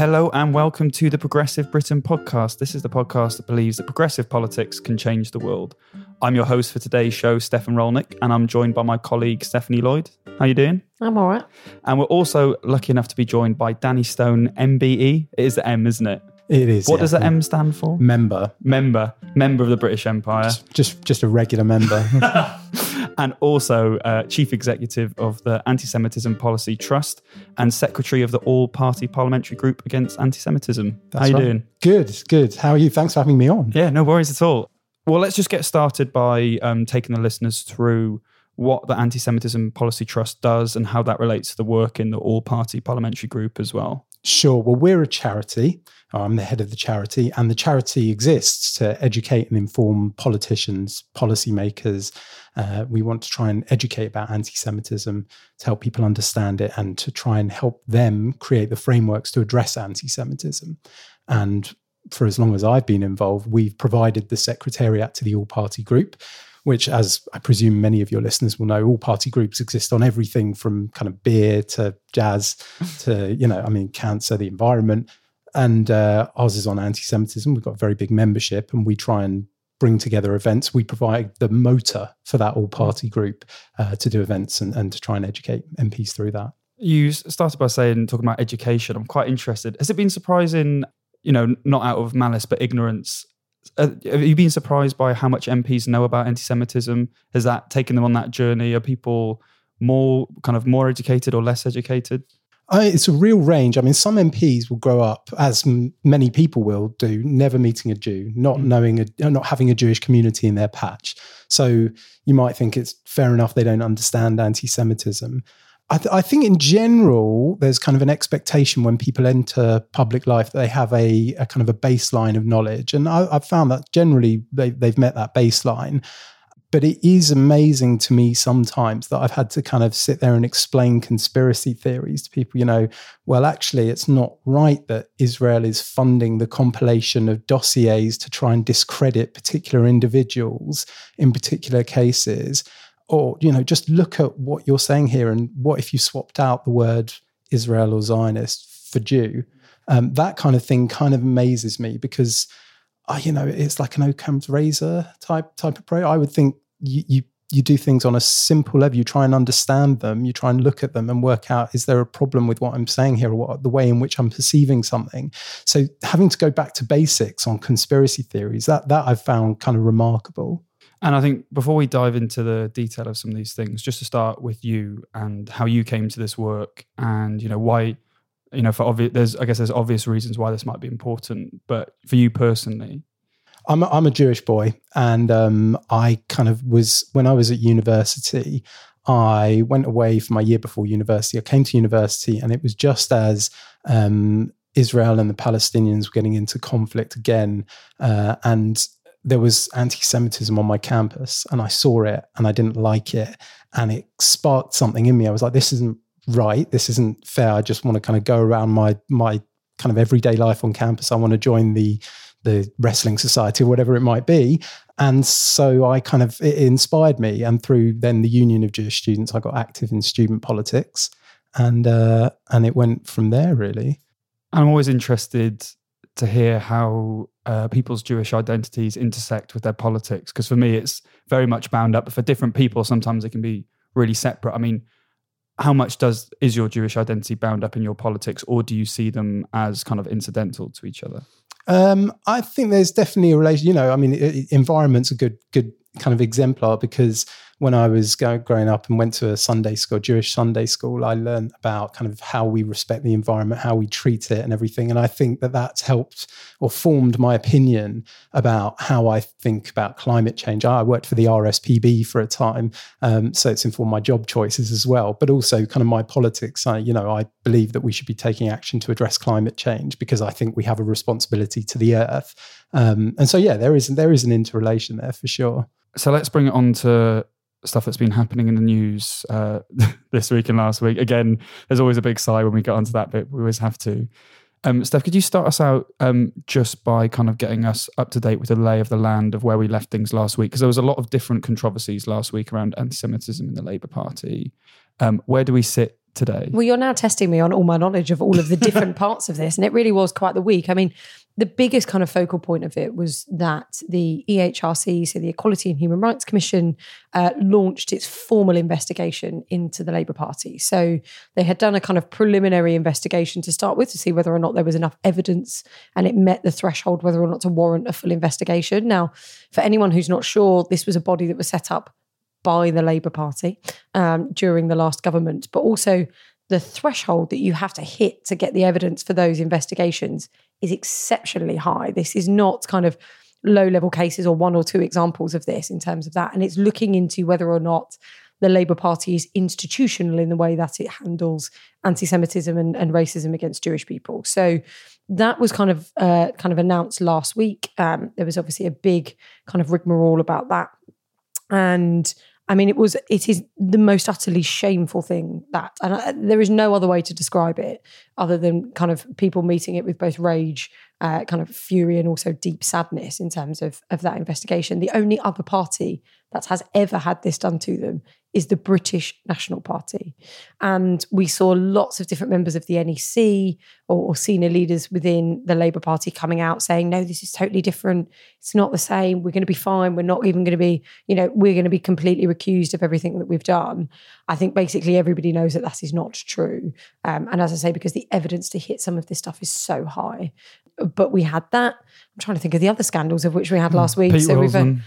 Hello and welcome to the Progressive Britain podcast. This is the podcast that believes that progressive politics can change the world. I'm your host for today's show, Stefan Rollnick, and I'm joined by my colleague Stephanie Lloyd. How are you doing? I'm all right. And we're also lucky enough to be joined by Danny Stone, MBE. It is the M, isn't it? It is. What yeah. does the M stand for? Member. Member, member of the British Empire, Just just a regular member. and also uh, chief executive of the Anti-Semitism Policy Trust and secretary of the All-Party Parliamentary Group Against Anti-Semitism. How That's you right. doing? Good, good. How are you? Thanks for having me on. Yeah, no worries at all. Well, let's just get started by um, taking the listeners through what the Anti Semitism Policy Trust does and how that relates to the work in the All Party Parliamentary Group as well. Sure. Well, we're a charity. I'm the head of the charity, and the charity exists to educate and inform politicians, policymakers. Uh, we want to try and educate about anti Semitism to help people understand it and to try and help them create the frameworks to address anti Semitism. And for as long as I've been involved, we've provided the secretariat to the all party group. Which, as I presume many of your listeners will know, all party groups exist on everything from kind of beer to jazz to, you know, I mean, cancer, the environment and uh, ours is on anti-Semitism. We've got a very big membership, and we try and bring together events. We provide the motor for that all-party group uh, to do events and, and to try and educate MPs through that. You started by saying, talking about education. I'm quite interested. Has it been surprising, you know, not out of malice, but ignorance? Uh, have you been surprised by how much MPs know about anti Semitism? Has that taken them on that journey? Are people more kind of more educated or less educated? I, it's a real range. I mean, some MPs will grow up, as m- many people will do, never meeting a Jew, not knowing, a, not having a Jewish community in their patch. So you might think it's fair enough they don't understand anti-Semitism. I, th- I think in general, there's kind of an expectation when people enter public life that they have a, a kind of a baseline of knowledge, and I, I've found that generally they, they've met that baseline but it is amazing to me sometimes that I've had to kind of sit there and explain conspiracy theories to people. You know, well, actually, it's not right that Israel is funding the compilation of dossiers to try and discredit particular individuals in particular cases. Or, you know, just look at what you're saying here and what if you swapped out the word Israel or Zionist for Jew? Um, that kind of thing kind of amazes me because uh, you know, it's like an Occam's razor type type approach. I would think you, you you do things on a simple level. You try and understand them. You try and look at them and work out: is there a problem with what I'm saying here, or what the way in which I'm perceiving something? So having to go back to basics on conspiracy theories that that I've found kind of remarkable. And I think before we dive into the detail of some of these things, just to start with you and how you came to this work, and you know why, you know, for obvious, there's I guess there's obvious reasons why this might be important, but for you personally, I'm a, I'm a Jewish boy, and um, I kind of was when I was at university. I went away for my year before university. I came to university, and it was just as um, Israel and the Palestinians were getting into conflict again, uh, and there was anti-Semitism on my campus, and I saw it, and I didn't like it, and it sparked something in me. I was like, "This isn't right. This isn't fair. I just want to kind of go around my my kind of everyday life on campus. I want to join the the wrestling society or whatever it might be. And so I kind of it inspired me. And through then the Union of Jewish Students, I got active in student politics, and uh, and it went from there really. I'm always interested to hear how uh, people's Jewish identities intersect with their politics. Because for me, it's very much bound up. But for different people, sometimes it can be really separate. I mean, how much does is your Jewish identity bound up in your politics, or do you see them as kind of incidental to each other? Um, I think there's definitely a relation. You know, I mean, it, environment's a good good kind of exemplar because when I was go, growing up and went to a Sunday school, Jewish Sunday school, I learned about kind of how we respect the environment, how we treat it, and everything. And I think that that's helped or formed my opinion about how I think about climate change. I worked for the RSPB for a time, um, so it's informed my job choices as well, but also kind of my politics. I, you know, I believe that we should be taking action to address climate change because I think we have a responsibility to the earth. Um, and so, yeah, there is there is an interrelation there for sure. So let's bring it on to stuff that's been happening in the news uh, this week and last week. Again, there's always a big sigh when we get onto that bit. We always have to. Um, Steph, could you start us out um, just by kind of getting us up to date with the lay of the land of where we left things last week? Because there was a lot of different controversies last week around anti-Semitism in the Labour Party. Um, where do we sit today? Well, you're now testing me on all my knowledge of all of the different parts of this, and it really was quite the week. I mean, the biggest kind of focal point of it was that the EHRC, so the Equality and Human Rights Commission, uh, launched its formal investigation into the Labour Party. So they had done a kind of preliminary investigation to start with to see whether or not there was enough evidence and it met the threshold whether or not to warrant a full investigation. Now, for anyone who's not sure, this was a body that was set up by the Labour Party um, during the last government, but also the threshold that you have to hit to get the evidence for those investigations is exceptionally high. This is not kind of low level cases or one or two examples of this in terms of that. And it's looking into whether or not the Labour Party is institutional in the way that it handles anti-Semitism and, and racism against Jewish people. So that was kind of uh, kind of announced last week. Um, there was obviously a big kind of rigmarole about that, and I mean, it was it is the most utterly shameful thing that, and I, there is no other way to describe it other than kind of people meeting it with both rage, uh, kind of fury, and also deep sadness in terms of of that investigation. The only other party that has ever had this done to them is the British National Party. And we saw lots of different members of the NEC or, or, senior leaders within the Labour Party coming out saying, no, this is totally different. It's not the same. We're going to be fine. We're not even going to be, you know, we're going to be completely recused of everything that we've done. I think basically everybody knows that that is not true. Um, and as I say, because the evidence to hit some of this stuff is so high. But we had that. I'm trying to think of the other scandals of which we had hmm. last week. Pete so Wilson. we've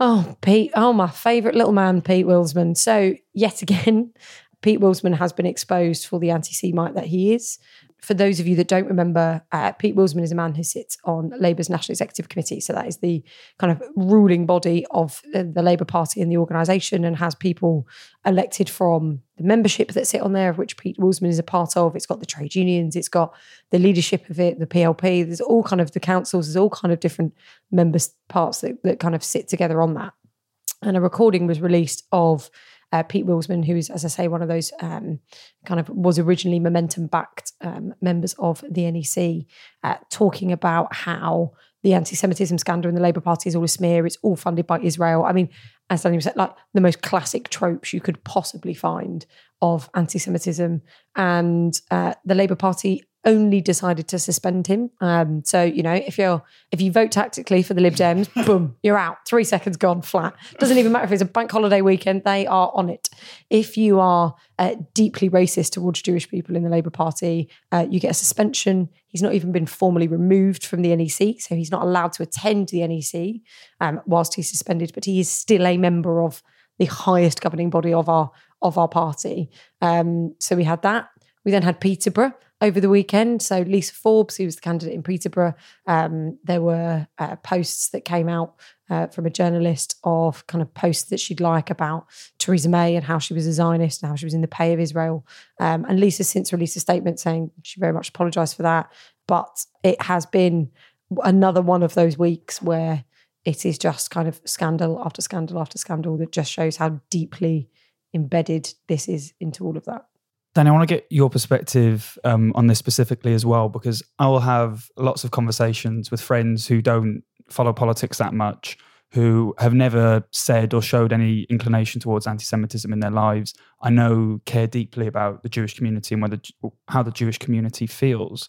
Oh, Pete. Oh, my favourite little man, Pete Willsman. So, yet again, Pete Willsman has been exposed for the anti Semite that he is for those of you that don't remember, uh, Pete Willsman is a man who sits on Labour's National Executive Committee. So that is the kind of ruling body of the, the Labour Party and the organisation and has people elected from the membership that sit on there, of which Pete Willsman is a part of. It's got the trade unions, it's got the leadership of it, the PLP. There's all kind of the councils, there's all kind of different member parts that, that kind of sit together on that. And a recording was released of uh, Pete Willsman, who is, as I say, one of those um, kind of was originally momentum backed um, members of the NEC, uh, talking about how the anti Semitism scandal in the Labour Party is all a smear, it's all funded by Israel. I mean, as Daniel said, like the most classic tropes you could possibly find of anti Semitism. And uh, the Labour Party only decided to suspend him. Um, so you know, if you're if you vote tactically for the Lib Dems, boom, you're out. Three seconds gone flat. Doesn't even matter if it's a bank holiday weekend; they are on it. If you are uh, deeply racist towards Jewish people in the Labour Party, uh, you get a suspension. He's not even been formally removed from the NEC, so he's not allowed to attend the NEC um, whilst he's suspended. But he is still a member of the highest governing body of our of our party. Um, so we had that. We then had Peterborough over the weekend. So Lisa Forbes, who was the candidate in Peterborough, um, there were uh, posts that came out uh, from a journalist of kind of posts that she'd like about Theresa May and how she was a Zionist and how she was in the pay of Israel. Um, and Lisa since released a statement saying she very much apologised for that. But it has been another one of those weeks where it is just kind of scandal after scandal after scandal that just shows how deeply embedded this is into all of that. Danny, I want to get your perspective um, on this specifically as well, because I will have lots of conversations with friends who don't follow politics that much, who have never said or showed any inclination towards anti-Semitism in their lives. I know care deeply about the Jewish community and whether how the Jewish community feels.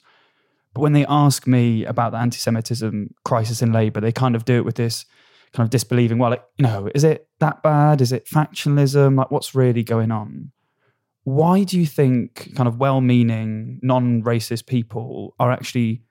But when they ask me about the anti-Semitism crisis in Labour, they kind of do it with this kind of disbelieving. Well, you know, is it that bad? Is it factionalism? Like, what's really going on? Why do you think kind of well-meaning non-racist people are actually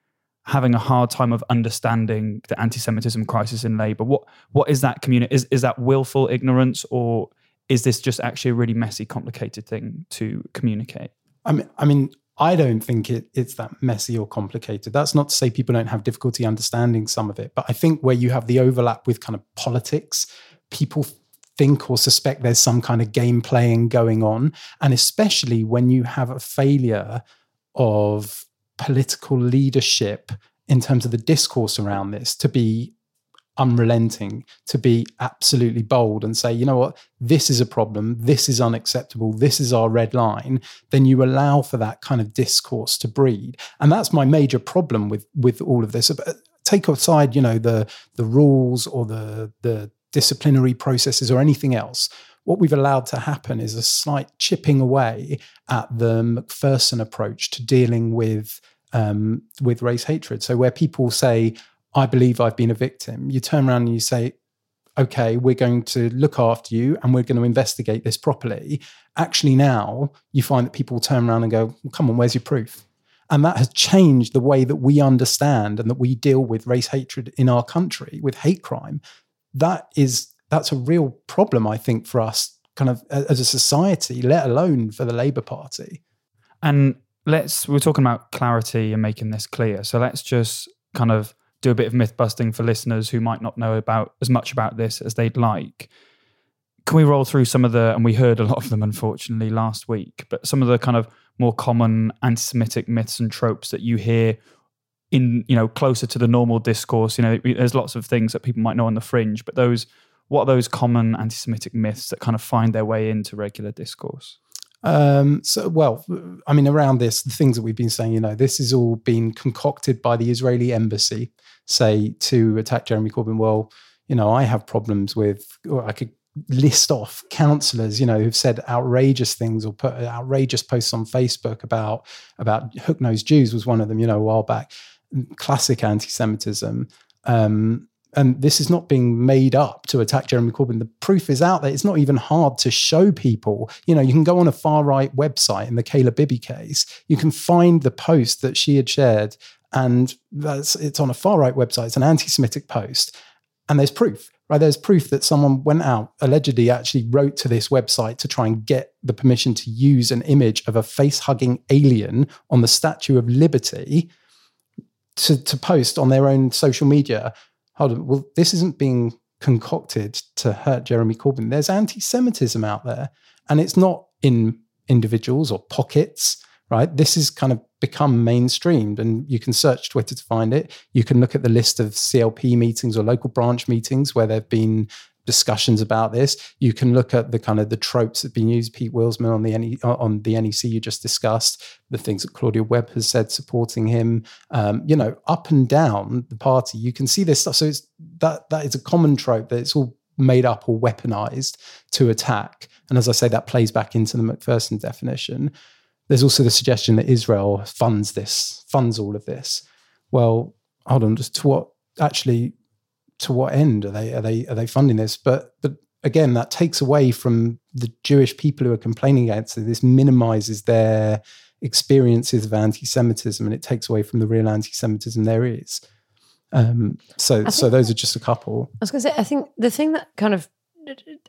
having a hard time of understanding the anti-Semitism crisis in Labour. What what is that community? Is is that willful ignorance, or is this just actually a really messy, complicated thing to communicate? I mean, I mean, I don't think it, it's that messy or complicated. That's not to say people don't have difficulty understanding some of it, but I think where you have the overlap with kind of politics, people think or suspect there's some kind of game playing going on, and especially when you have a failure of political leadership in terms of the discourse around this to be unrelenting, to be absolutely bold and say, you know what, this is a problem, this is unacceptable, this is our red line, then you allow for that kind of discourse to breed. And that's my major problem with with all of this. Uh, take aside, you know, the the rules or the the disciplinary processes or anything else. What we've allowed to happen is a slight chipping away at the Macpherson approach to dealing with um, with race hatred. So where people say, I believe I've been a victim. You turn around and you say, okay, we're going to look after you and we're going to investigate this properly. Actually, now you find that people turn around and go, well, come on, where's your proof? And that has changed the way that we understand and that we deal with race hatred in our country, with hate crime. That is that's a real problem, I think, for us, kind of as a society, let alone for the Labour Party. And let's we're talking about clarity and making this clear. So let's just kind of do a bit of myth busting for listeners who might not know about as much about this as they'd like. Can we roll through some of the, and we heard a lot of them unfortunately last week, but some of the kind of more common anti Semitic myths and tropes that you hear in, you know, closer to the normal discourse? You know, there's lots of things that people might know on the fringe, but those, what are those common anti Semitic myths that kind of find their way into regular discourse? Um, so, well, I mean, around this, the things that we've been saying, you know, this is all been concocted by the Israeli embassy, say, to attack Jeremy Corbyn. Well, you know, I have problems with, I could list off counselors, you know, who've said outrageous things or put outrageous posts on Facebook about about hook nosed Jews was one of them, you know, a while back. Classic anti-Semitism. Um, and this is not being made up to attack Jeremy Corbyn. The proof is out there. It's not even hard to show people. You know, you can go on a far right website in the Kayla Bibby case. You can find the post that she had shared, and it's on a far right website. It's an anti-Semitic post, and there's proof. Right, there's proof that someone went out allegedly actually wrote to this website to try and get the permission to use an image of a face-hugging alien on the Statue of Liberty to, to post on their own social media hold on, well, this isn't being concocted to hurt Jeremy Corbyn. There's anti Semitism out there, and it's not in individuals or pockets, right? This has kind of become mainstreamed, and you can search Twitter to find it. You can look at the list of CLP meetings or local branch meetings where there have been discussions about this. You can look at the kind of the tropes that have been used. Pete Willsman on the NE, on the NEC you just discussed, the things that Claudia Webbe has said supporting him. Um, you know, up and down the party, you can see this stuff. So it's that that is a common trope that it's all made up or weaponized to attack. And as I say, that plays back into the Macpherson definition. There's also the suggestion that Israel funds this, funds all of this. Well, hold on, just to what actually to what end are they are they are they funding this? But but again, that takes away from the Jewish people who are complaining against it. This minimizes their experiences of anti-Semitism, and it takes away from the real anti-Semitism there is. Um, so so those are just a couple. I was going to say, I think the thing that kind of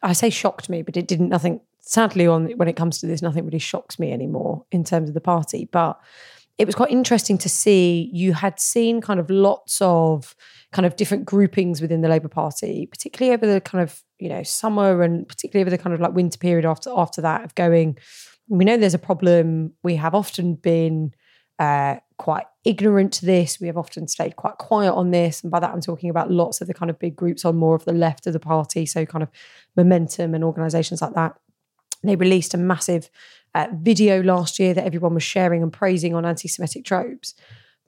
I say shocked me, but it didn't. Nothing. Sadly, on when it comes to this, nothing really shocks me anymore in terms of the party. But it was quite interesting to see you had seen kind of lots of kind of different groupings within the Labour Party, particularly over the kind of you know summer and particularly over the kind of like winter period after after that of going. We know there's a problem. We have often been uh, quite ignorant to this. We have often stayed quite quiet on this, and by that I'm talking about lots of the kind of big groups on more of the left of the party, so kind of momentum and organisations like that. They released a massive uh, video last year that everyone was sharing and praising on anti Semitic tropes.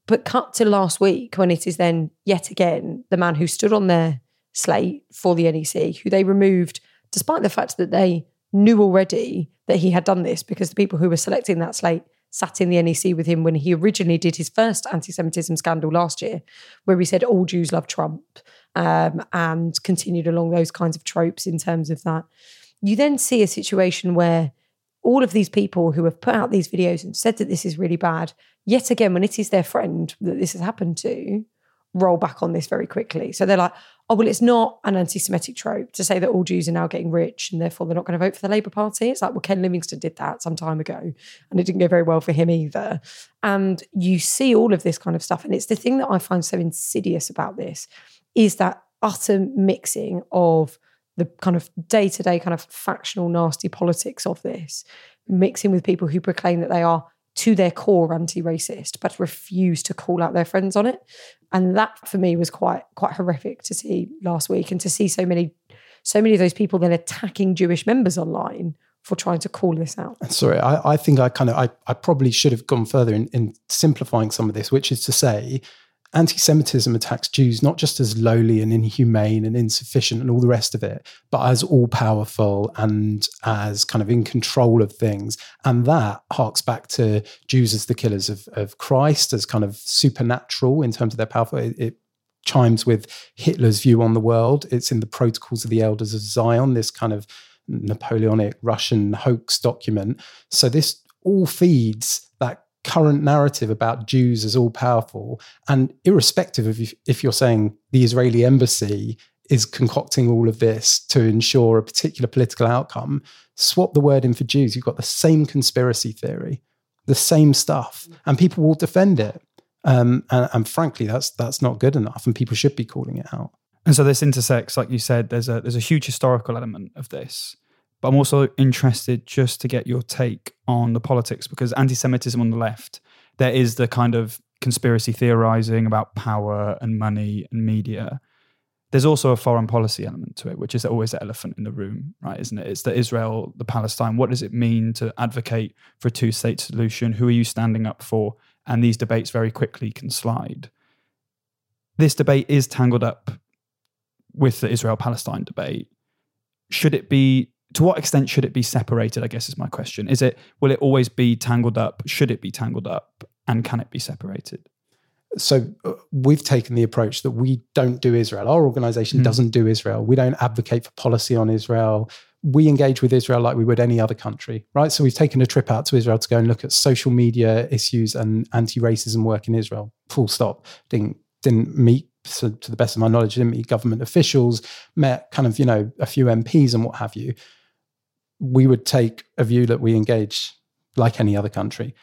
But cut to last week when it is then yet again the man who stood on their slate for the NEC, who they removed despite the fact that they knew already that he had done this because the people who were selecting that slate sat in the NEC with him when he originally did his first anti Semitism scandal last year, where he said all Jews love Trump um, and continued along those kinds of tropes in terms of that. You then see a situation where all of these people who have put out these videos and said that this is really bad, yet again, when it is their friend that this has happened to, roll back on this very quickly. So they're like, oh, well, it's not an anti Semitic trope to say that all Jews are now getting rich and therefore they're not going to vote for the Labour Party. It's like, well, Ken Livingstone did that some time ago and it didn't go very well for him either. And you see all of this kind of stuff. And it's the thing that I find so insidious about this is that utter mixing of the kind of day to day kind of factional nasty politics of this, mixing with people who proclaim that they are to their core anti-racist, but refuse to call out their friends on it. And that for me was quite quite horrific to see last week and to see so many so many of those people then attacking Jewish members online for trying to call this out. Sorry, I, I think I kind of I, I probably should have gone further in, in simplifying some of this, which is to say anti Semitism attacks Jews not just as lowly and inhumane and insufficient and all the rest of it, but as all powerful and as kind of in control of things. And that harks back to Jews as the killers of, of Christ, as kind of supernatural in terms of their powerful. It, it chimes with Hitler's view on the world. It's in the Protocols of the Elders of Zion, this kind of Napoleonic Russian hoax document. So this all feeds that current narrative about Jews as all powerful. And irrespective of if, you're saying the Israeli embassy is concocting all of this to ensure a particular political outcome, swap the word in for Jews. You've got the same conspiracy theory, the same stuff, and people will defend it. Um, and, and frankly, that's that's not good enough, and people should be calling it out. And so this intersects, like you said, there's a there's a huge historical element of this. But I'm also interested just to get your take on the politics because anti Semitism on the left, there is the kind of conspiracy theorizing about power and money and media. There's also a foreign policy element to it, which is always the elephant in the room, right? Isn't it? It's the Israel, the Palestine. What does it mean to advocate for a two state solution? Who are you standing up for? And these debates very quickly can slide. This debate is tangled up with the Israel Palestine debate. Should it be to what extent should it be separated? I guess is my question. Is it will it always be tangled up? Should it be tangled up? And can it be separated? So uh, we've taken the approach that we don't do Israel. Our organization mm. doesn't do Israel. We don't advocate for policy on Israel. We engage with Israel like we would any other country, right? So we've taken a trip out to Israel to go and look at social media issues and anti-racism work in Israel. Full stop. Didn't didn't meet so to the best of my knowledge, didn't meet government officials, met kind of, you know, a few MPs and what have you we would take a view that we engage like any other country.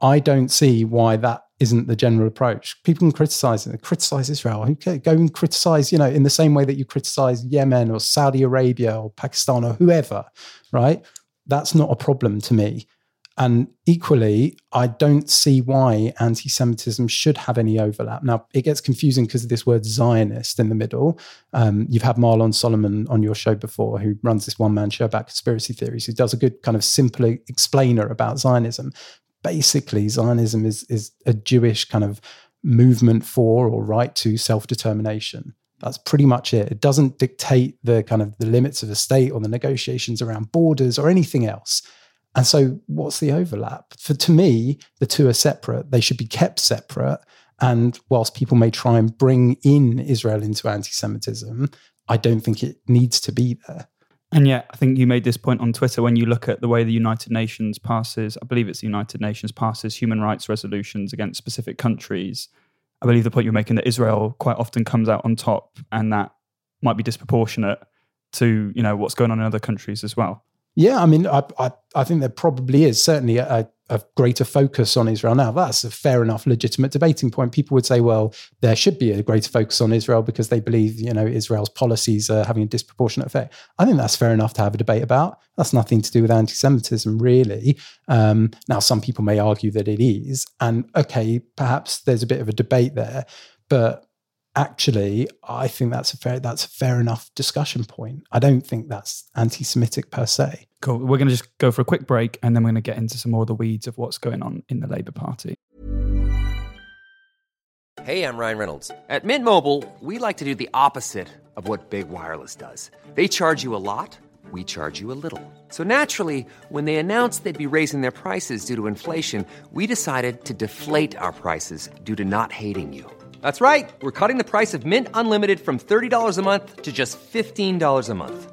I don't see why that isn't the general approach. People can criticize it, criticize Israel. Okay, go and criticize, you know, in the same way that you criticize Yemen or Saudi Arabia or Pakistan or whoever, right? That's not a problem to me. And equally, I don't see why anti Semitism should have any overlap. Now, it gets confusing because of this word Zionist in the middle. Um, you've had Marlon Solomon on your show before, who runs this one man show about conspiracy theories, who does a good kind of simple explainer about Zionism. Basically, Zionism is, is a Jewish kind of movement for or right to self determination. That's pretty much it. It doesn't dictate the kind of the limits of the state or the negotiations around borders or anything else. And so, what's the overlap? For to me, the two are separate. They should be kept separate. And whilst people may try and bring in Israel into anti-Semitism, I don't think it needs to be there. And yet, I think you made this point on Twitter when you look at the way the United Nations passes, I believe it's the United Nations passes human rights resolutions against specific countries. I believe the point you're making that Israel quite often comes out on top and that might be disproportionate to, you know, what's going on in other countries as well. Yeah, I mean, I, I, I think there probably is certainly a, a, greater focus on Israel now. That's a fair enough, legitimate debating point. People would say, well, there should be a greater focus on Israel because they believe, you know, Israel's policies are having a disproportionate effect. I think that's fair enough to have a debate about. That's nothing to do with anti-Semitism, really. Um, now, some people may argue that it is, and okay, perhaps there's a bit of a debate there, but actually, I think that's a fair that's a fair enough discussion point. I don't think that's anti-Semitic per se. Cool. We're going to just go for a quick break, and then we're going to get into some more of the weeds of what's going on in the Labour Party. Hey, I'm Ryan Reynolds. At Mint Mobile, we like to do the opposite of what big wireless does. They charge you a lot. We charge you a little. So naturally, when they announced they'd be raising their prices due to inflation, we decided to deflate our prices due to not hating you. That's right. We're cutting the price of Mint Unlimited from $30 a month to just $15 a month.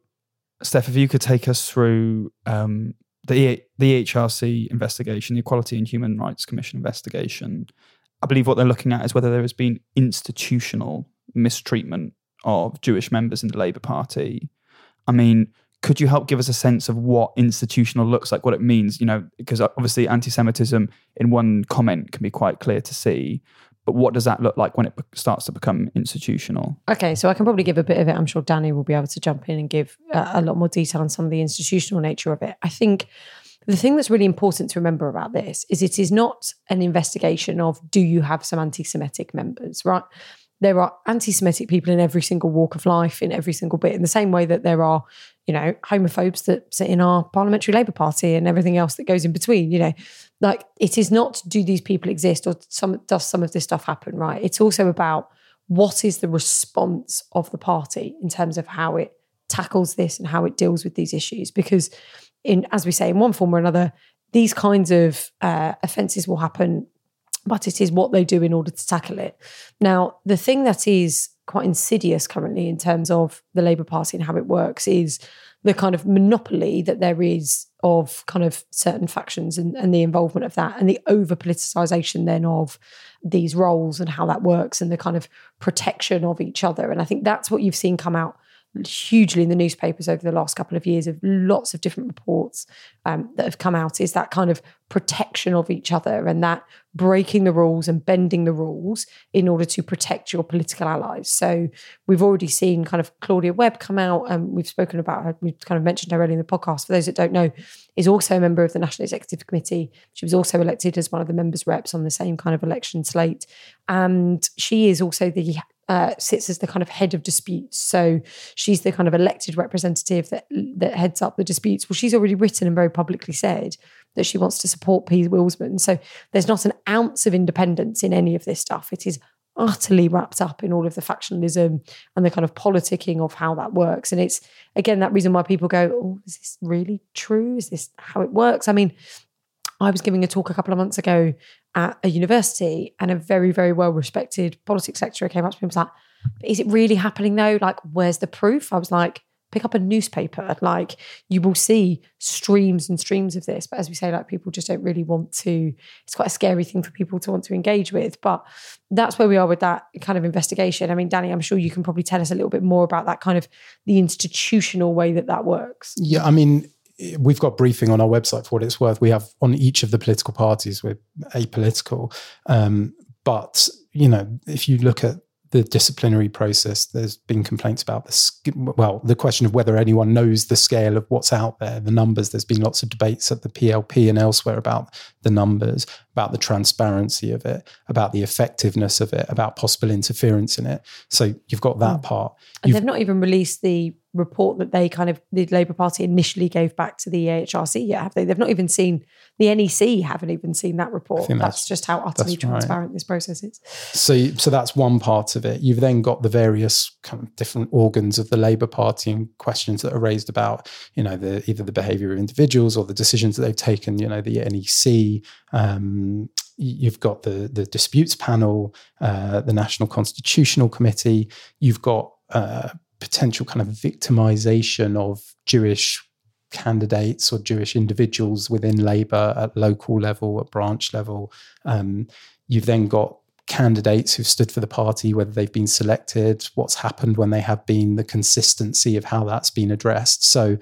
Steph, if you could take us through um, the e- the EHRC investigation, the Equality and Human Rights Commission investigation. I believe what they're looking at is whether there has been institutional mistreatment of Jewish members in the Labour Party. I mean, could you help give us a sense of what institutional looks like, what it means? You know, because obviously anti-Semitism in one comment can be quite clear to see, but what does that look like when it starts to become institutional? Okay, so I can probably give a bit of it. I'm sure Danny will be able to jump in and give uh, a lot more detail on some of the institutional nature of it. I think the thing that's really important to remember about this is it is not an investigation of do you have some anti Semitic members, right? There are anti Semitic people in every single walk of life, in every single bit, in the same way that there are, you know, homophobes that sit in our parliamentary Labour Party and everything else that goes in between, you know. Like it is not do these people exist or some does some of this stuff happen, right? It's also about what is the response of the party in terms of how it tackles this and how it deals with these issues. Because in as we say, in one form or another, these kinds of uh, offences will happen, but it is what they do in order to tackle it. Now, the thing that is quite insidious currently in terms of the Labour Party and how it works is the kind of monopoly that there is of kind of certain factions and, and the involvement of that and the over politicization then of these roles and how that works and the kind of protection of each other. And I think that's what you've seen come out hugely in the newspapers over the last couple of years of lots of different reports um, that have come out is that kind of protection of each other and that breaking the rules and bending the rules in order to protect your political allies. So we've already seen kind of Claudia Webbe come out and we've spoken about her, we've kind of mentioned her earlier in the podcast. For those that don't know, is also a member of the National Executive Committee. She was also elected as one of the members reps on the same kind of election slate. And she is also the uh, sits as the kind of head of disputes. So she's the kind of elected representative that that heads up the disputes. Well, she's already written and very publicly said that she wants to support Pete Willsman. So there's not an ounce of independence in any of this stuff. It is utterly wrapped up in all of the factionalism and the kind of politicking of how that works. And it's again that reason why people go, "Oh, is this really true? Is this how it works?" I mean, I was giving a talk a couple of months ago at a university, and a very, very well respected politics lecturer came up to me and was like, Is it really happening though? Like, where's the proof? I was like, Pick up a newspaper. Like, you will see streams and streams of this. But as we say, like, people just don't really want to, it's quite a scary thing for people to want to engage with. But that's where we are with that kind of investigation. I mean, Danny, I'm sure you can probably tell us a little bit more about that kind of the institutional way that that works. Yeah, I mean, we've got briefing on our website for what it's worth. We have on each of the political parties, we're apolitical. Um, but, you know, if you look at the disciplinary process, there's been complaints about this. Well, the question of whether anyone knows the scale of what's out there, the numbers. There's been lots of debates at the PLP and elsewhere about the numbers, about the transparency of it, about the effectiveness of it, about possible interference in it. So you've got that part. And You've- they've not even released the report that they kind of the Labour Party initially gave back to the AHRC yet, have they? They've not even seen the NEC haven't even seen that report. That's, that's- just how utterly that's right. transparent this process is. So, so that's one part of it. You've then got the various kind of different organs of the Labour Party and questions that are raised about, you know, the either the behaviour of individuals or the decisions that they've taken. You know, the NEC. Um, you've got the the disputes panel, uh, the National Constitutional Committee. You've got uh, potential kind of victimization of Jewish candidates or Jewish individuals within Labour at local level, at branch level. Um, you've then got candidates who've stood for the party, whether they've been selected, what's happened when they have been, the consistency of how that's been addressed. So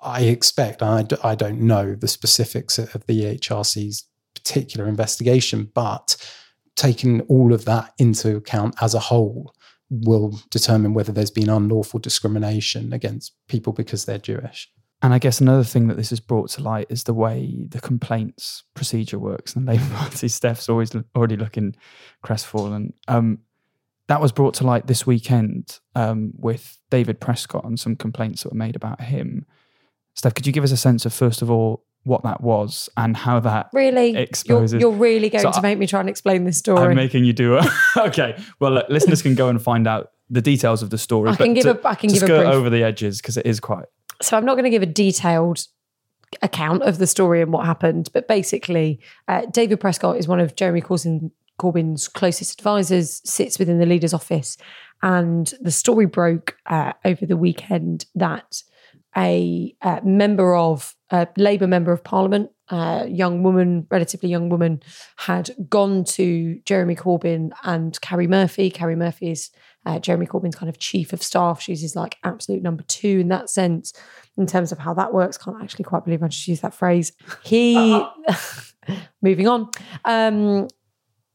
I expect, I d- I don't know the specifics of the EHRC's particular investigation, but taking all of that into account as a whole will determine whether there's been unlawful discrimination against people because they're Jewish. And I guess another thing that this has brought to light is the way the complaints procedure works. And Labour Party Steph's always already looking crestfallen. Um, that was brought to light this weekend um, with David Prescott and some complaints that were made about him. Steph, could you give us a sense of, first of all, what that was and how that really exposes. You're, you're really going So to I- make me try and explain this story. I'm making you do it. okay. Well, look, listeners can go and find out the details of the story. I can give to, a- I can give a skirt brief. over the edges because it is quite. so I'm not going to give a detailed account of the story and what happened, but basically, uh, David Prescott is one of Jeremy Corbyn, Corbyn's closest advisors, sits within the leader's office, and the story broke uh, over the weekend that a uh, member of a Labour member of Parliament, a young woman, relatively young woman, had gone to Jeremy Corbyn and Karie Murphy. Karie Murphy is uh, Jeremy Corbyn's kind of chief of staff. She's his like absolute number two in that sense, in terms of how that works. Can't actually quite believe I just used that phrase. He, moving on, um,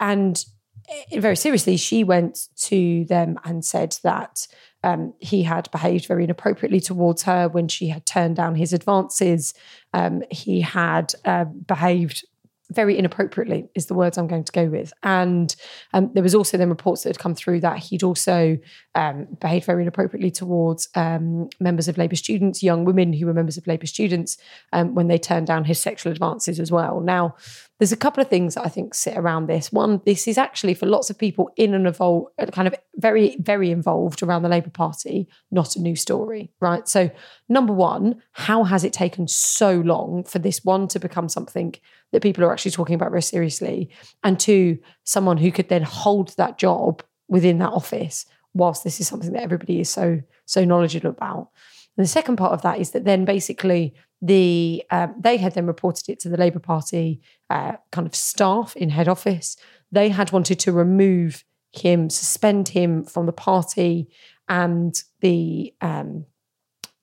and eh, very seriously, she went to them and said that um, he had behaved very inappropriately towards her when she had turned down his advances. Um, he had uh, behaved very inappropriately, is the words I'm going to go with. And um, there was also then reports that had come through that he'd also um, behaved very inappropriately towards um, members of Labour students, young women who were members of Labour students, um, when they turned down his sexual advances as well. Now, there's a couple of things that I think sit around this. One, this is actually for lots of people in and involved, kind of very, very involved around the Labour Party, not a new story, right? So, number one, how has it taken so long for this one to become something that people are actually talking about very seriously? And two, someone who could then hold that job within that office whilst this is something that everybody is so, so knowledgeable about. And the second part of that is that then basically the um, they had then reported it to the Labour Party uh, kind of staff in head office. They had wanted to remove him, suspend him from the party, and the um,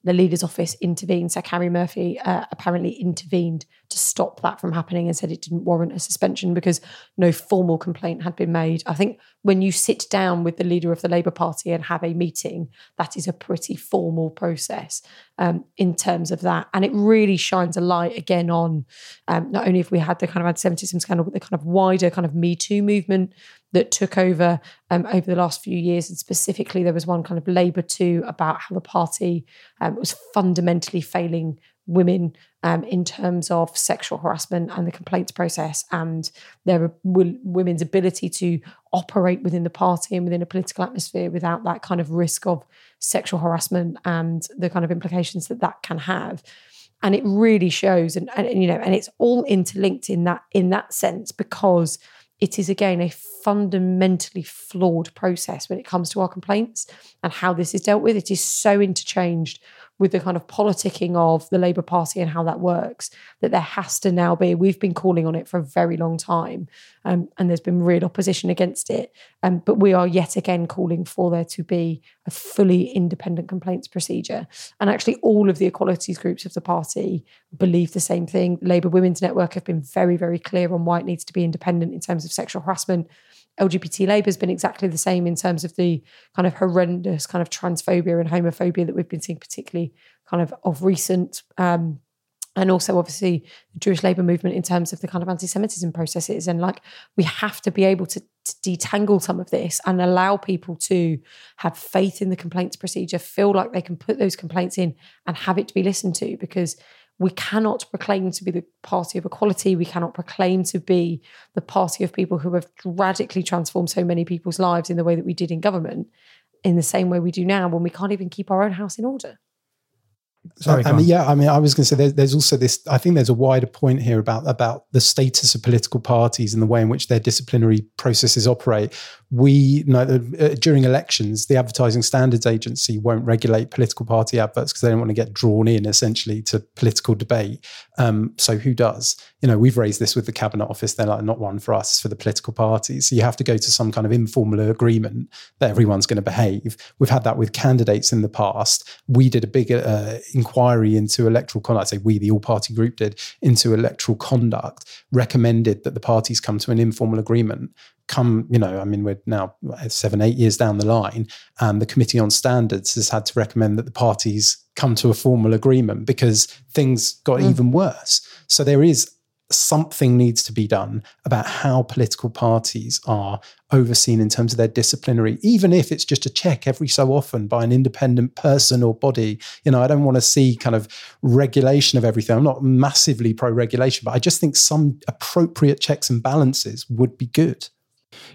the leader's office intervened. So Karie Murphy uh, apparently intervened to stop that from happening and said it didn't warrant a suspension because no formal complaint had been made. I think when you sit down with the leader of the Labour Party and have a meeting, that is a pretty formal process um, in terms of that. And it really shines a light again on um, not only if we had the kind of anti-Semitism scandal, but the kind of wider kind of Me Too movement that took over um, over the last few years. And specifically, there was one kind of Labour too about how the party um, was fundamentally failing women um, in terms of sexual harassment and the complaints process and their w- women's ability to operate within the party and within a political atmosphere without that kind of risk of sexual harassment and the kind of implications that that can have and it really shows and, and you know and it's all interlinked in that in that sense because it is again a fundamentally flawed process when it comes to our complaints and how this is dealt with. It is so interchanged with the kind of politicking of the Labour Party and how that works that there has to now be. We've been calling on it for a very long time, um, and there's been real opposition against it. Um, but we are yet again calling for there to be a fully independent complaints procedure. And actually, all of the equalities groups of the party believe the same thing. Labour Women's Network have been very, very clear on why it needs to be independent in terms of sexual harassment. LGBT Labour has been exactly the same in terms of the kind of horrendous kind of transphobia and homophobia that we've been seeing, particularly kind of of recent. Um, and also, obviously, the Jewish Labour movement in terms of the kind of anti Semitism processes. And like, we have to be able to, to detangle some of this and allow people to have faith in the complaints procedure, feel like they can put those complaints in and have it to be listened to because we cannot proclaim to be the party of equality. We cannot proclaim to be the party of people who have radically transformed so many people's lives in the way that we did in government, in the same way we do now when we can't even keep our own house in order. Sorry, I go mean, yeah, I mean, I was going to say there's, there's also this. I think there's a wider point here about about the status of political parties and the way in which their disciplinary processes operate. We know that uh, during elections, the Advertising Standards Agency won't regulate political party adverts because they don't want to get drawn in essentially to political debate. Um, so who does? You know, we've raised this with the Cabinet Office. They're like, not one for us, it's for the political parties. So you have to go to some kind of informal agreement that everyone's going to behave. We've had that with candidates in the past. We did a big uh, inquiry into electoral conduct. I say we, the all party group, did into electoral conduct. Recommended that the parties come to an informal agreement. Come, you know, I mean, we're now seven, eight years down the line, and the Committee on Standards has had to recommend that the parties come to a formal agreement because things got mm. even worse. So there is something needs to be done about how political parties are overseen in terms of their disciplinary, even if it's just a check every so often by an independent person or body. You know, I don't want to see kind of regulation of everything. I'm not massively pro regulation, but I just think some appropriate checks and balances would be good.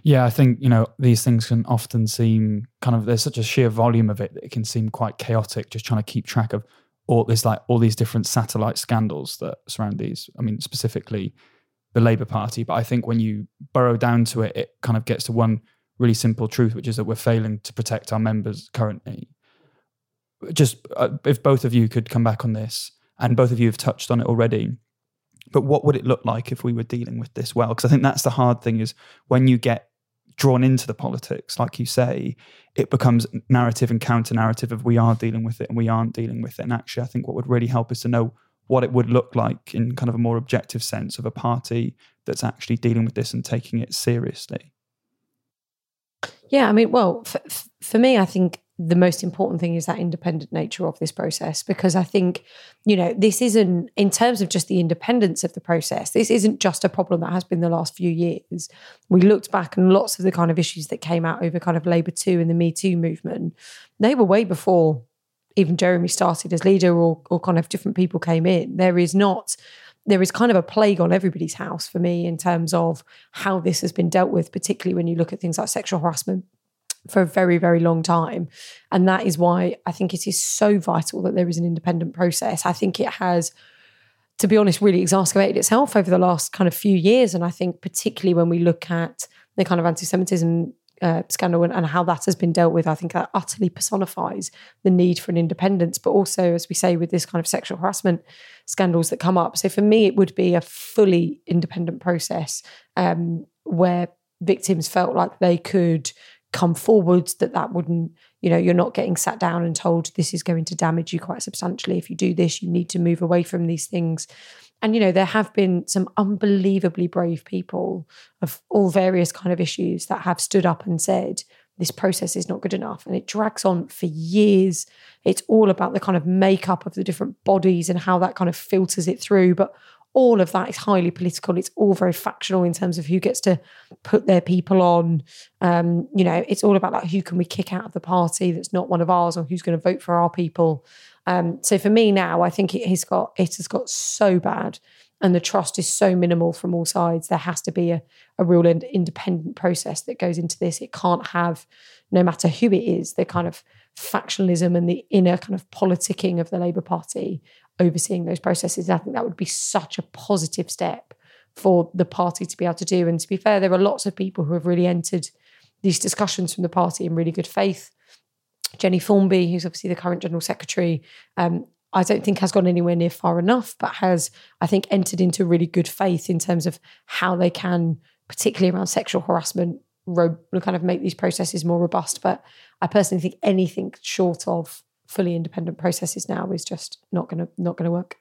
Yeah, I think you know these things can often seem kind of there's such a sheer volume of it that it can seem quite chaotic. Just trying to keep track of all there's like all these different satellite scandals that surround these. I mean, specifically the Labour Party, but I think when you burrow down to it, it kind of gets to one really simple truth, which is that we're failing to protect our members currently. Just uh, if both of you could come back on this, and both of you have touched on it already but what would it look like if we were dealing with this well because i think that's the hard thing is when you get drawn into the politics like you say it becomes narrative and counter narrative of we are dealing with it and we aren't dealing with it. And actually i think what would really help is to know what it would look like in kind of a more objective sense of a party that's actually dealing with this and taking it seriously. Yeah, I mean, well, for, for me, I think the most important thing is that independent nature of this process because I think, you know, this isn't, in terms of just the independence of the process, this isn't just a problem that has been the last few years. We looked back and lots of the kind of issues that came out over kind of Labour Too and the Me Too movement, they were way before even Jeremy started as leader or, or kind of different people came in. There is not there is kind of a plague on everybody's house for me in terms of how this has been dealt with, particularly when you look at things like sexual harassment for a very, very long time. And that is why I think it is so vital that there is an independent process. I think it has, to be honest, really exacerbated itself over the last kind of few years. And I think, particularly when we look at the kind of anti Semitism uh, scandal and, and, how that has been dealt with, I think that utterly personifies the need for an independence. But also, as we say, with this kind of sexual harassment scandals that come up. So for me, it would be a fully independent process um, where victims felt like they could come forwards that that wouldn't you know you're not getting sat down and told this is going to damage you quite substantially. If you do this you need to move away from these things. And you know there have been some unbelievably brave people of all various kind of issues that have stood up and said this process is not good enough. And it drags on for years. It's all about the kind of makeup of the different bodies and how that kind of filters it through. But all of that is highly political. It's all very factional in terms of who gets to put their people on. Um, you know, it's all about like who can we kick out of the party that's not one of ours, or who's going to vote for our people. Um, so for me now, I think it has got it has got so bad, and the trust is so minimal from all sides. There has to be a, a real and independent process that goes into this. It can't have, no matter who it is, the kind of factionalism and the inner kind of politicking of the Labour Party overseeing those processes. I think that would be such a positive step for the party to be able to do. And to be fair, there are lots of people who have really entered these discussions from the party in really good faith. Jennie Formby, who's obviously the current general secretary, um, I don't think has gone anywhere near far enough, but has, I think, entered into really good faith in terms of how they can, particularly around sexual harassment, ro- kind of make these processes more robust. But I personally think anything short of fully independent processes now is just not going to not going to work.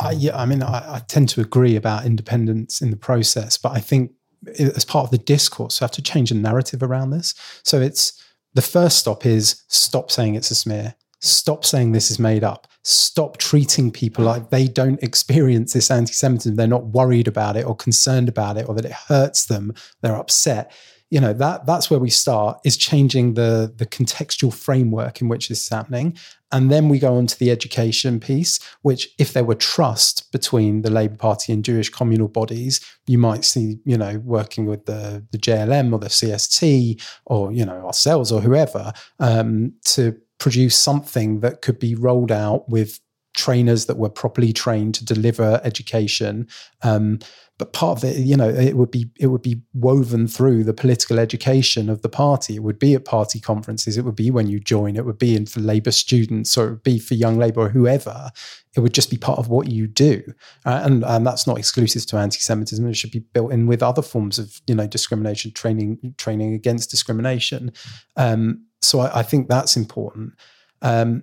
I, yeah, I mean, I, I, tend to agree about independence in the process, but I think as part of the discourse, we have to change the narrative around this. So it's the first stop is stop saying it's a smear. Stop saying this is made up. Stop treating people like they don't experience this anti Semitism. They're not worried about it or concerned about it or that it hurts them. They're upset you know that that's where we start is changing the the contextual framework in which this is happening and then we go on to the education piece which if there were trust between the labour party and jewish communal bodies you might see you know working with the the jlm or the cst or you know ourselves or whoever um, to produce something that could be rolled out with trainers that were properly trained to deliver education. Um, but part of it, you know, it would be it would be woven through the political education of the party. It would be at party conferences. It would be when you join. It would be in for Labour students, or it would be for Young Labour or whoever. It would just be part of what you do, uh, and and that's not exclusive to anti-Semitism. It should be built in with other forms of you know discrimination, training training against discrimination. Um, so I, I, think that's important. Um,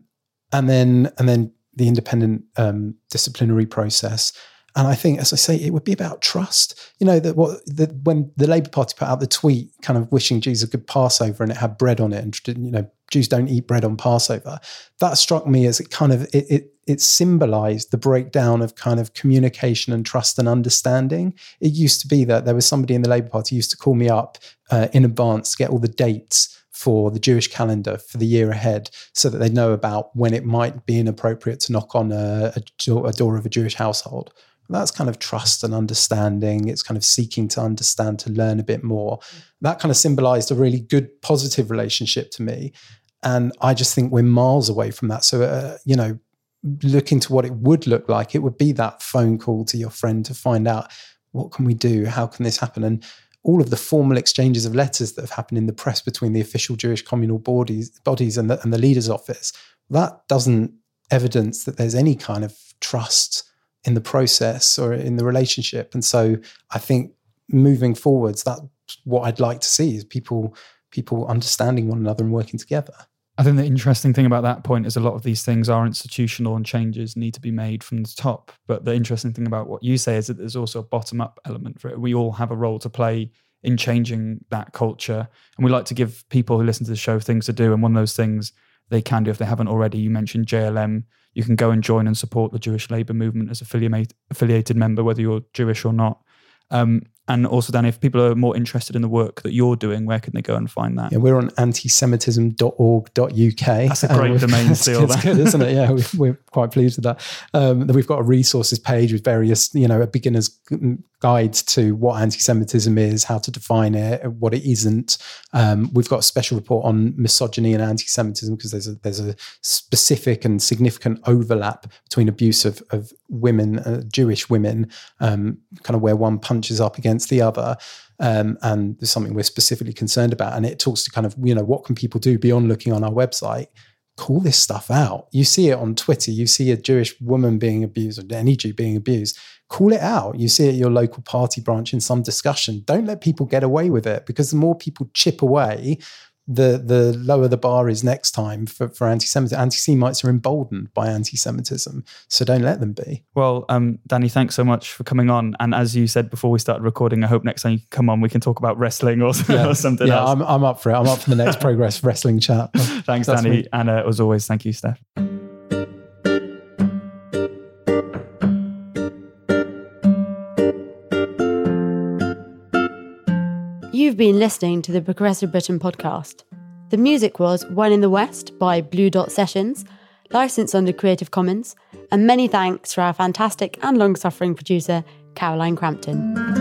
and then and then the independent um, disciplinary process. And I think, as I say, it would be about trust. You know that what that when the Labour Party put out the tweet, kind of wishing Jews a good Passover, and it had bread on it, and you know Jews don't eat bread on Passover. That struck me as it kind of it it, it symbolised the breakdown of kind of communication and trust and understanding. It used to be that there was somebody in the Labour Party used to call me up uh, in advance to get all the dates for the Jewish calendar for the year ahead so that they know about when it might be inappropriate to knock on a, a, a door of a Jewish household. That's kind of trust and understanding. It's kind of seeking to understand, to learn a bit more. That kind of symbolized a really good, positive relationship to me. And I just think we're miles away from that. So, uh, you know, looking to what it would look like, it would be that phone call to your friend to find out what can we do? How can this happen? And all of the formal exchanges of letters that have happened in the press between the official Jewish communal bodies, bodies and, the, and the leader's office, that doesn't evidence that there's any kind of trust in the process or in the relationship. And so I think moving forwards, that's what I'd like to see is people people understanding one another and working together. I think the interesting thing about that point is a lot of these things are institutional and changes need to be made from the top. But the interesting thing about what you say is that there's also a bottom up element for it. We all have a role to play in changing that culture. And we like to give people who listen to the show things to do. And one of those things they can do if they haven't already, you mentioned JLM. You can go and join and support the Jewish Labour movement as affiliated affiliated member, whether you're Jewish or not. Um, and also, Dan, if people are more interested in the work that you're doing, where can they go and find that? Yeah, we're on antisemitism.org.uk. That's a great um, domain still. It's, good, isn't it? Yeah, we, are quite pleased with that. Um, we've got a resources page with various, you know, a beginner's guide to what anti-Semitism is, how to define it, what it isn't. Um, we've got a special report on misogyny and anti-Semitism because there's a there's a specific and significant overlap between abuse of, of women, uh, Jewish women, um, kind of where one punches up against the other. Um, and there's something we're specifically concerned about. And it talks to kind of, you know, what can people do beyond looking on our website? Call this stuff out. You see it on Twitter. You see a Jewish woman being abused or any Jew being abused call it out. You see it at your local party branch in some discussion. Don't let people get away with it because the more people chip away, the the lower the bar is next time for, for anti-Semitism. Anti-Semites are emboldened by anti-Semitism, so don't let them be. Well, um, Danny, thanks so much for coming on. And as you said before we started recording, I hope next time you come on, we can talk about wrestling or, yeah. or something yeah, else. I'm, I'm up for it. I'm up for the next Progress Wrestling chat. thanks, That's Danny. Me. And uh, as always, thank you, Steph. Been listening to the Progressive Britain podcast. The music was One in the West by Blue Dot Sessions, licensed under Creative Commons, and many thanks to our fantastic and long suffering producer, Caroline Crampton.